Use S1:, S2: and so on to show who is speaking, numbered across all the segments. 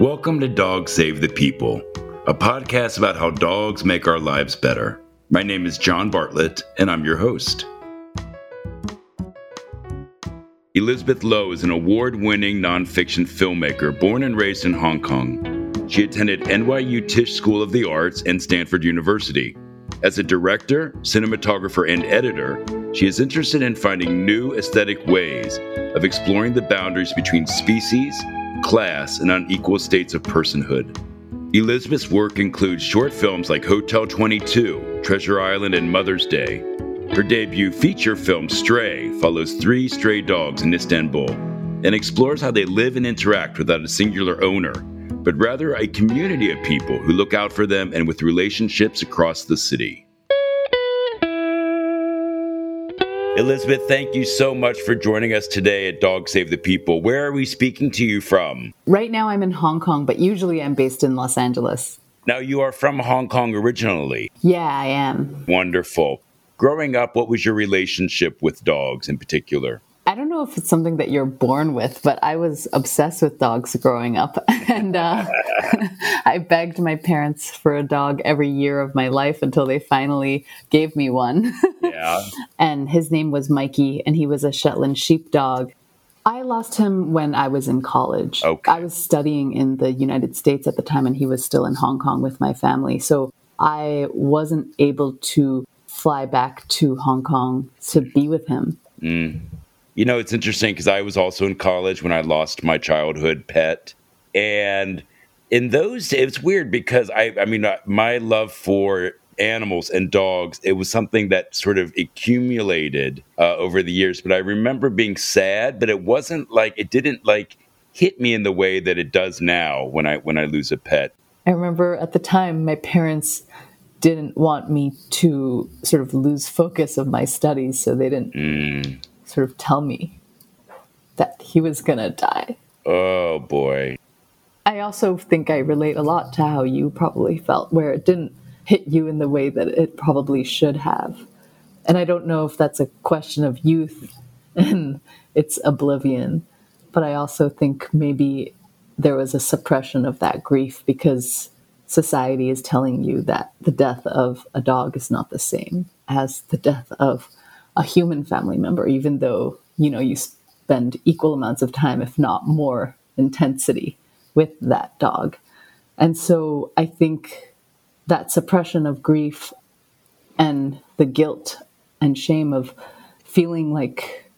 S1: Welcome to Dogs Save the People, a podcast about how dogs make our lives better. My name is John Bartlett, and I'm your host. Elizabeth Lo is an award winning nonfiction filmmaker born and raised in Hong Kong. She attended NYU Tisch School of the Arts and Stanford University. As a director, cinematographer, and editor, she is interested in finding new aesthetic ways of exploring the boundaries between species, class, and unequal states of personhood. Elizabeth's work includes short films like Hotel 22, Treasure Island, and Mother's Day, her debut feature film, Stray, follows three stray dogs in Istanbul and explores how they live and interact without a singular owner, but rather a community of people who look out for them and with relationships across the city. Elizabeth, thank you so much for joining us today at Dog Save the People. Where are we speaking to you from?
S2: Right now I'm in Hong Kong, but usually I'm based in Los Angeles.
S1: Now, you are from Hong Kong originally.
S2: Yeah, I am.
S1: Wonderful growing up, what was your relationship with dogs in particular?
S2: I don't know if it's something that you're born with, but I was obsessed with dogs growing up. and uh, I begged my parents for a dog every year of my life until they finally gave me one. yeah. and his name was Mikey, and he was a Shetland sheepdog. I lost him when I was in college. Okay. I was studying in the United States at the time, and he was still in Hong Kong with my family. So I wasn't able to fly back to Hong Kong to be with him.
S1: Mm. You know, it's interesting because I was also in college when I lost my childhood pet. And in those, days, it's weird because I, I mean, uh, my love for animals and dogs, it was something that sort of accumulated uh, over the years. But I remember being sad, but it wasn't like, it didn't like hit me in the way that it does now when I, when I lose a pet.
S2: I remember at the time my parents didn't want me to sort of lose focus of my studies, so they didn't mm. Sort of tell me that he was gonna die.
S1: Oh boy.
S2: I also think I relate a lot to how you probably felt, where it didn't hit you in the way that it probably should have. And I don't know if that's a question of youth and its oblivion, but I also think maybe there was a suppression of that grief because society is telling you that the death of a dog is not the same as the death of a human family member, even though, you know, you spend equal amounts of time, if not more intensity, with that dog. And so I think that suppression of grief and the guilt and shame of feeling like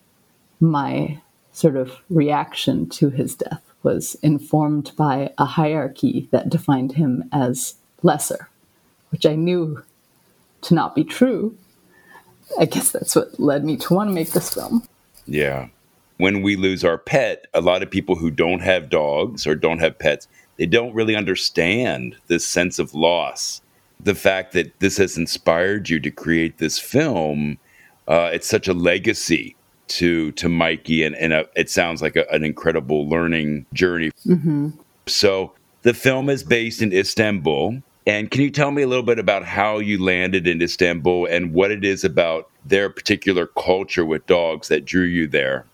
S2: my sort of reaction to his death was informed by a hierarchy that defined him as lesser, which I knew to not be true. I guess that's what led me to want to make this film.
S1: Yeah. When we lose our pet, a lot of people who don't have dogs or don't have pets, they don't really understand this sense of loss. The fact that this has inspired you to create this film, uh, it's such a legacy to to Mikey, and, and a, it sounds like a, an incredible learning journey. Mm-hmm. So the film is based in Istanbul. And can you tell me a little bit about how you landed in Istanbul and what it is about their particular culture with dogs that drew you there?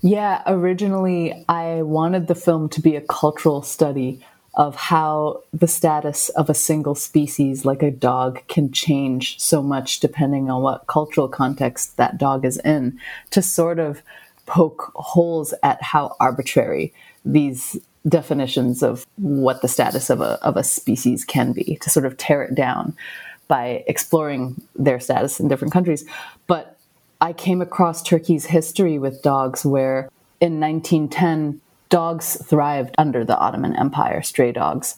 S2: Yeah, originally I wanted the film to be a cultural study of how the status of a single species like a dog can change so much depending on what cultural context that dog is in to sort of poke holes at how arbitrary these definitions of what the status of a, of a species can be to sort of tear it down by exploring their status in different countries but i came across turkey's history with dogs where in 1910 dogs thrived under the Ottoman Empire, stray dogs.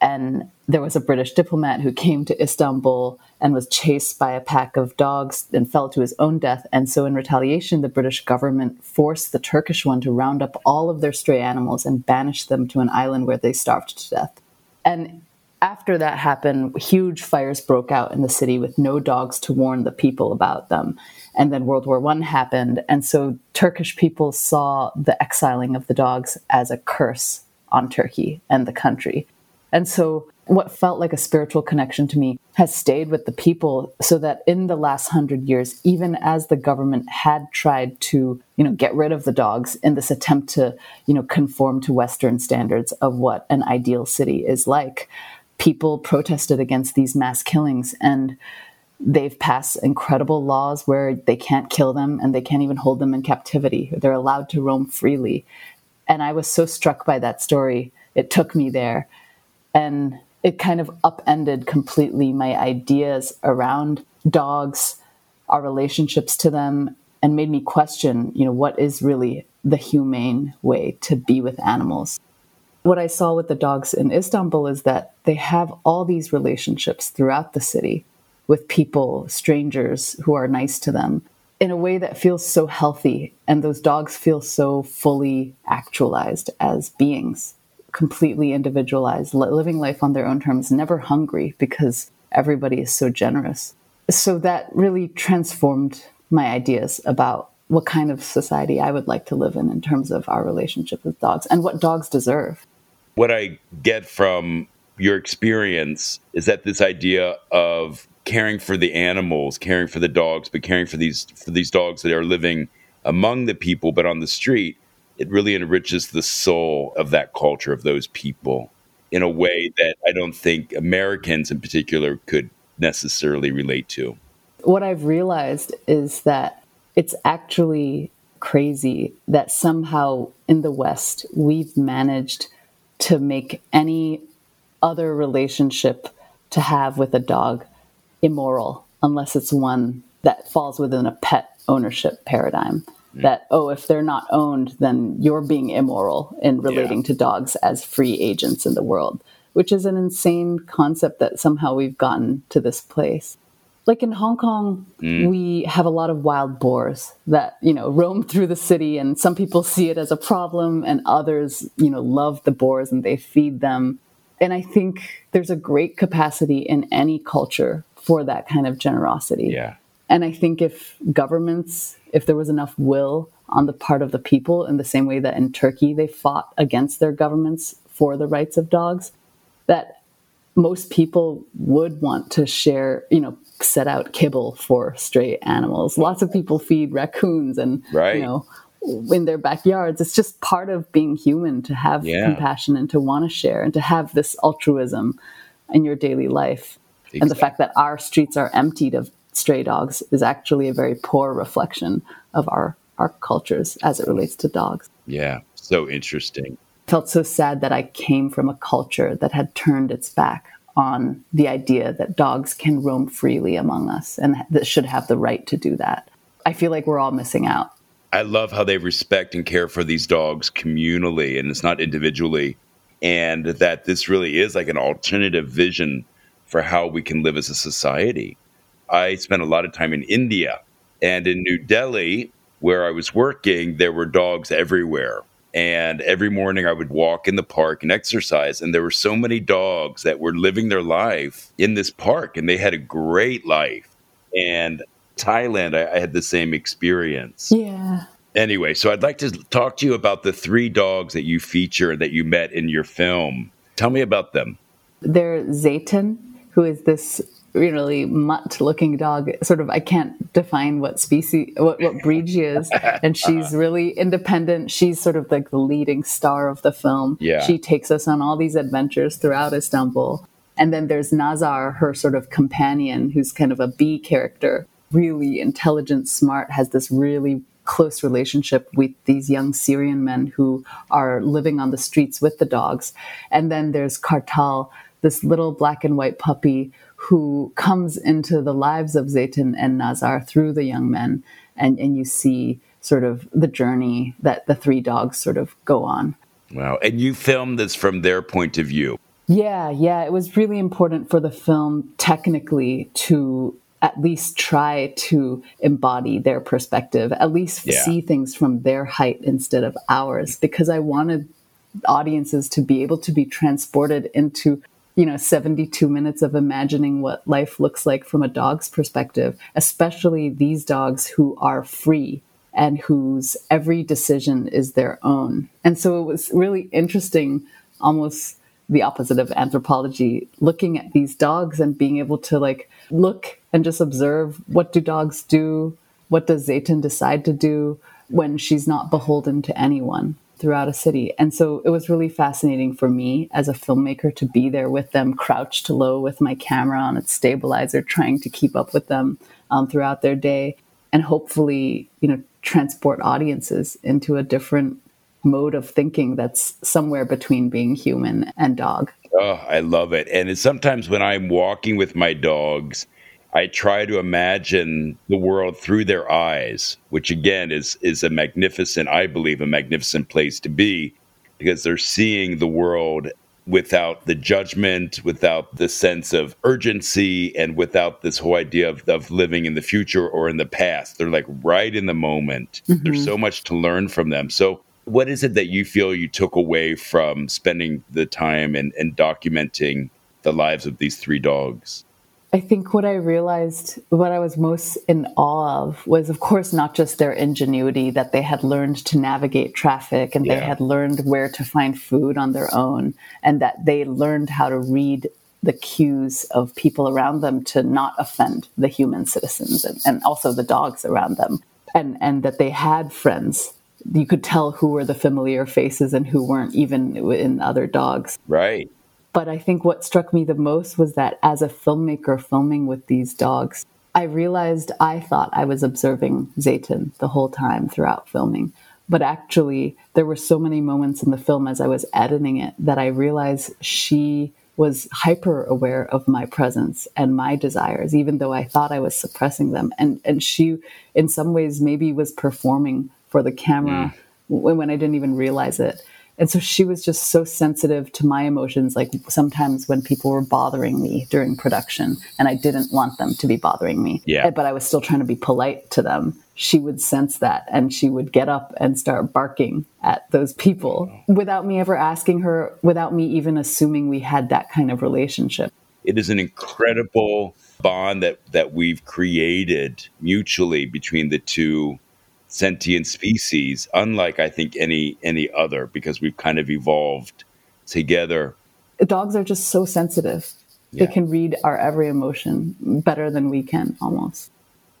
S2: And there was a British diplomat who came to Istanbul and was chased by a pack of dogs and fell to his own death. And so, in retaliation, the British government forced the Turkish one to round up all of their stray animals and banish them to an island where they starved to death. And after that happened, huge fires broke out in the city with no dogs to warn the people about them and then World War One happened, and so Turkish people saw the exiling of the dogs as a curse on Turkey and the country. And so what felt like a spiritual connection to me has stayed with the people so that in the last hundred years, even as the government had tried to, you know, get rid of the dogs in this attempt to, you know, conform to Western standards of what an ideal city is like, people protested against these mass killings and they've passed incredible laws where they can't kill them and they can't even hold them in captivity. They're allowed to roam freely. And I was so struck by that story, it took me there. And it kind of upended completely my ideas around dogs, our relationships to them, and made me question, you know, what is really the humane way to be with animals. What I saw with the dogs in Istanbul is that they have all these relationships throughout the city with people, strangers who are nice to them in a way that feels so healthy. And those dogs feel so fully actualized as beings completely individualized, living life on their own terms, never hungry because everybody is so generous. So that really transformed my ideas about what kind of society I would like to live in in terms of our relationship with dogs and what dogs deserve.
S1: What I get from your experience is that this idea of caring for the animals, caring for the dogs, but caring for these for these dogs that are living among the people but on the street it really enriches the soul of that culture of those people in a way that I don't think Americans in particular could necessarily relate to.
S2: What I've realized is that it's actually crazy that somehow in the West we've managed to make any other relationship to have with a dog immoral unless it's one that falls within a pet ownership paradigm. Mm. that oh if they're not owned then you're being immoral in relating yeah. to dogs as free agents in the world which is an insane concept that somehow we've gotten to this place like in hong kong mm. we have a lot of wild boars that you know roam through the city and some people see it as a problem and others you know love the boars and they feed them and i think there's a great capacity in any culture for that kind of generosity
S1: yeah
S2: and I think if governments, if there was enough will on the part of the people, in the same way that in Turkey they fought against their governments for the rights of dogs, that most people would want to share, you know, set out kibble for stray animals. Lots of people feed raccoons and, right. you know, in their backyards. It's just part of being human to have yeah. compassion and to want to share and to have this altruism in your daily life. Exactly. And the fact that our streets are emptied of stray dogs is actually a very poor reflection of our our cultures as it relates to dogs.
S1: Yeah, so interesting.
S2: felt so sad that I came from a culture that had turned its back on the idea that dogs can roam freely among us and that should have the right to do that. I feel like we're all missing out.
S1: I love how they respect and care for these dogs communally and it's not individually. And that this really is like an alternative vision for how we can live as a society. I spent a lot of time in India and in New Delhi, where I was working, there were dogs everywhere. And every morning I would walk in the park and exercise. And there were so many dogs that were living their life in this park and they had a great life. And Thailand, I, I had the same experience.
S2: Yeah.
S1: Anyway, so I'd like to talk to you about the three dogs that you feature that you met in your film. Tell me about them.
S2: They're Zeytin, who is this really mutt looking dog. Sort of i can't define what species what, what breed she is. And she's uh-huh. really independent. She's sort of like the leading star of the film.
S1: Yeah.
S2: she takes us on all these adventures throughout istanbul. And then there's nazar her sort of companion who's kind of a b character really intelligent smart has this really close relationship with these young syrian men who are living on the streets with the dogs. And then there's kartal this little black and white puppy who comes into the lives of Zeytin and Nazar through the young men, and, and you see sort of the journey that the three dogs sort of go on.
S1: Wow. And you filmed this from their point of view.
S2: Yeah, yeah. It was really important for the film technically to at least try to embody their perspective, at least yeah. see things from their height instead of ours, because I wanted audiences to be able to be transported into you know 72 minutes of imagining what life looks like from a dog's perspective especially these dogs who are free and whose every decision is their own and so it was really interesting almost the opposite of anthropology, looking at these dogs and being able to like look and just observe what do dogs do? What does Zeytin decide to do when she's not beholden to anyone throughout a city? And so it was really fascinating for me as a filmmaker to be there with them, crouched low with my camera on its stabilizer, trying to keep up with them um, throughout their day and hopefully, you know, transport audiences into a different mode of thinking that's somewhere between being human and dog.
S1: Oh, I love it. And it's sometimes when I'm walking with my dogs, I try to imagine the world through their eyes, which again is is a magnificent, I believe, a magnificent place to be because they're seeing the world without the judgment, without the sense of urgency, and without this whole idea of, of living in the future or in the past. They're like right in the moment. Mm-hmm. There's so much to learn from them. So what is it that you feel you took away from spending the time and, and documenting the lives of these three dogs?
S2: I think what I realized, what I was most in awe of, was of course not just their ingenuity that they had learned to navigate traffic and yeah. they had learned where to find food on their own, and that they learned how to read the cues of people around them to not offend the human citizens and, and also the dogs around them, and, and that they had friends you could tell who were the familiar faces and who weren't even in other dogs.
S1: Right.
S2: But I think what struck me the most was that as a filmmaker filming with these dogs, I realized I thought I was observing Zeytin the whole time throughout filming. But actually, there were so many moments in the film as I was editing it that I realized she was hyper aware of my presence and my desires, even though I thought I was suppressing them. And, and she, in some ways, maybe was performing for the camera mm. when, when I didn't even realize it. And so she was just so sensitive to my emotions. Like sometimes when people were bothering me during production and I didn't want them to be bothering me,
S1: yeah.
S2: but I was still trying to be polite to them, she would sense that and she would get up and start barking at those people without me ever asking her, without me even assuming we had that kind of relationship.
S1: It is an incredible bond that, that we've created mutually between the two sentient species, unlike I think any any other, because we've kind of evolved together.
S2: Dogs are just so sensitive. Yeah. They can read our every emotion better than we can almost.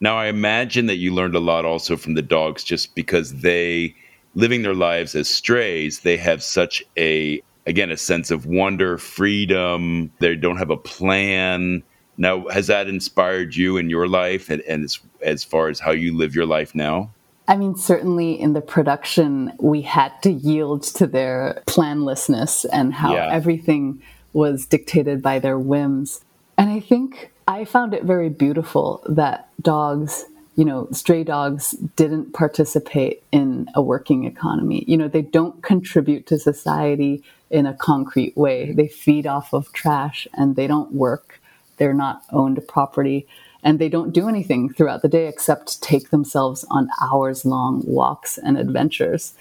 S1: Now I imagine that you learned a lot also from the dogs just because they living their lives as strays, they have such a again a sense of wonder, freedom, they don't have a plan. Now, has that inspired you in your life and, and as, as far as how you live your life now?
S2: I mean, certainly in the production, we had to yield to their planlessness and how yeah. everything was dictated by their whims. And I think I found it very beautiful that dogs, you know, stray dogs didn't participate in a working economy. You know, they don't contribute to society in a concrete way. They feed off of trash and they don't work. They're not owned property and they don't do anything throughout the day except take themselves on hours long walks and adventures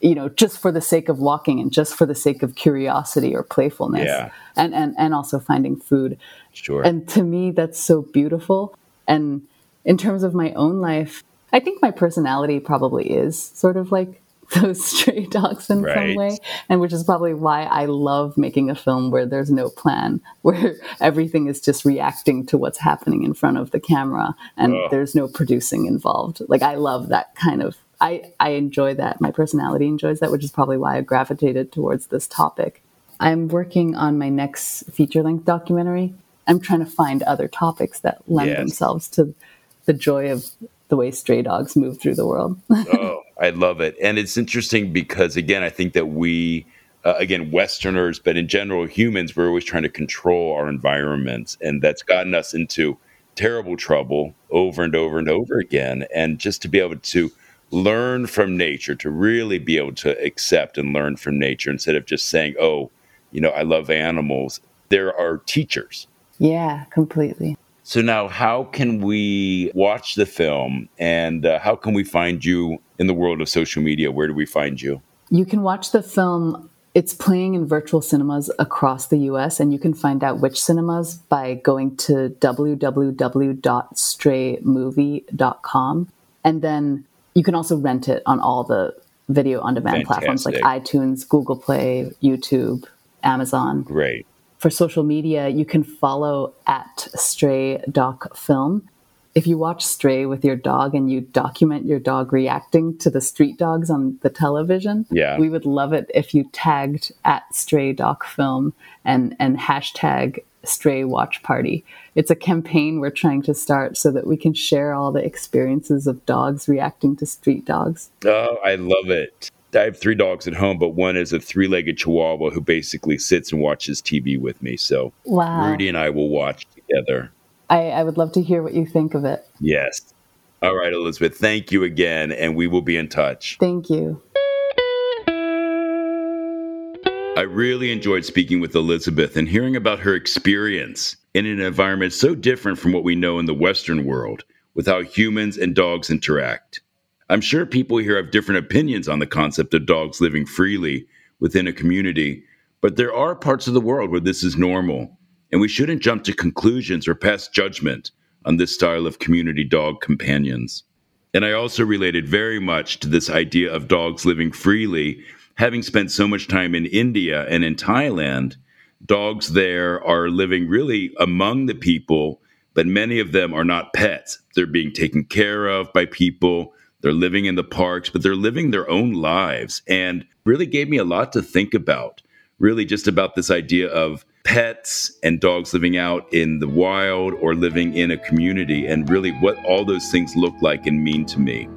S2: you know just for the sake of walking and just for the sake of curiosity or playfulness.
S1: Yeah.
S2: and, and and also finding food.
S1: Sure.
S2: And to me that's so beautiful. And in terms of my own life i think my personality probably is sort of like those stray dogs in right. some way and which is probably why i love making a film where there's no plan where everything is just reacting to what's happening in front of the camera and Ugh. there's no producing involved like i love that kind of i i enjoy that my personality enjoys that which is probably why i gravitated towards this topic i'm working on my next feature-length documentary i'm trying to find other topics that lend yes. themselves to the joy of the way stray dogs move through the world
S1: oh I love it. And it's interesting because, again, I think that we, uh, again, Westerners, but in general, humans, we're always trying to control our environments. And that's gotten us into terrible trouble over and over and over again. And just to be able to learn from nature, to really be able to accept and learn from nature instead of just saying, oh, you know, I love animals. There are teachers.
S2: Yeah, completely.
S1: So now, how can we watch the film, and uh, how can we find you in the world of social media? Where do we find you?
S2: You can watch the film. It's playing in virtual cinemas across the US, and you can find out which cinemas by going to www.straymovie.com. And then you can also rent it on all the video on demand platforms like iTunes, Google Play, YouTube, Amazon.
S1: Great.
S2: For social media, you can follow at Stray Doc Film. If you watch Stray with your dog and you document your dog reacting to the street dogs on the television,
S1: Yeah.
S2: we would love it if you tagged at Stray Doc Film and, and hashtag Stray Watch Party. It's a campaign we're trying to start so that we can share all the experiences of dogs reacting to street dogs.
S1: Oh, I love it. I have three dogs at home, but one is a three legged chihuahua who basically sits and watches TV with me. So
S2: Wow.
S1: Rudy and I will watch together.
S2: I, I would love to hear what you think of it.
S1: Yes. All right, Elizabeth, thank you again, and we will be in touch.
S2: Thank you.
S1: I really enjoyed speaking with Elizabeth and hearing about her experience in an environment so different from what we know in the Western world with how humans and dogs interact. I'm sure people here have different opinions on the concept of dogs living freely within a community, but there are parts of the world where this is normal, and we shouldn't jump to conclusions or pass judgment on this style of community dog companions. And I also related very much to this idea of dogs living freely, having spent so much time in India and in Thailand. Dogs there are living really among the people, but many of them are not pets. They're being taken care of by people. They're living in the parks, but they're living their own lives and really gave me a lot to think about. Really, just about this idea of pets and dogs living out in the wild or living in a community, and really what all those things look like and mean to me.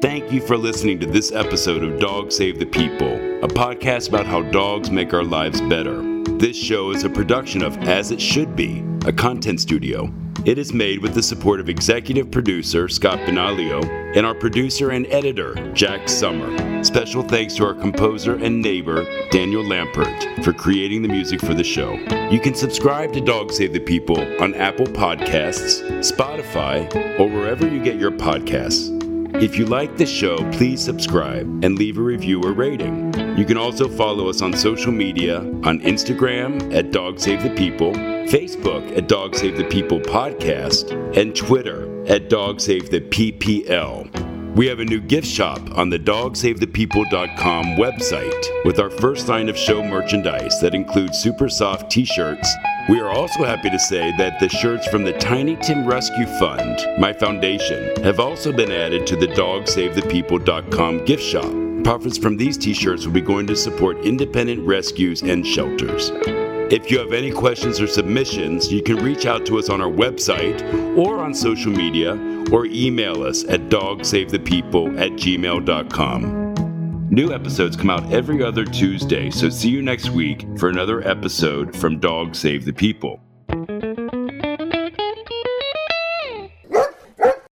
S1: Thank you for listening to this episode of Dog Save the People, a podcast about how dogs make our lives better. This show is a production of As It Should Be, a content studio. It is made with the support of executive producer Scott Benaglio and our producer and editor, Jack Summer. Special thanks to our composer and neighbor, Daniel Lampert, for creating the music for the show. You can subscribe to Dog Save the People on Apple Podcasts, Spotify, or wherever you get your podcasts. If you like the show, please subscribe and leave a review or rating. You can also follow us on social media on Instagram at Dog Save the People, Facebook at Dog Save the People Podcast, and Twitter at Dog Save the PPL. We have a new gift shop on the dogsavethepeople.com website with our first line of show merchandise that includes super soft t shirts. We are also happy to say that the shirts from the Tiny Tim Rescue Fund, my foundation, have also been added to the dogsavethepeople.com gift shop. Profits from these t shirts will be going to support independent rescues and shelters. If you have any questions or submissions, you can reach out to us on our website or on social media or email us at dogsavethepeople at gmail.com. New episodes come out every other Tuesday, so see you next week for another episode from Dog Save the People.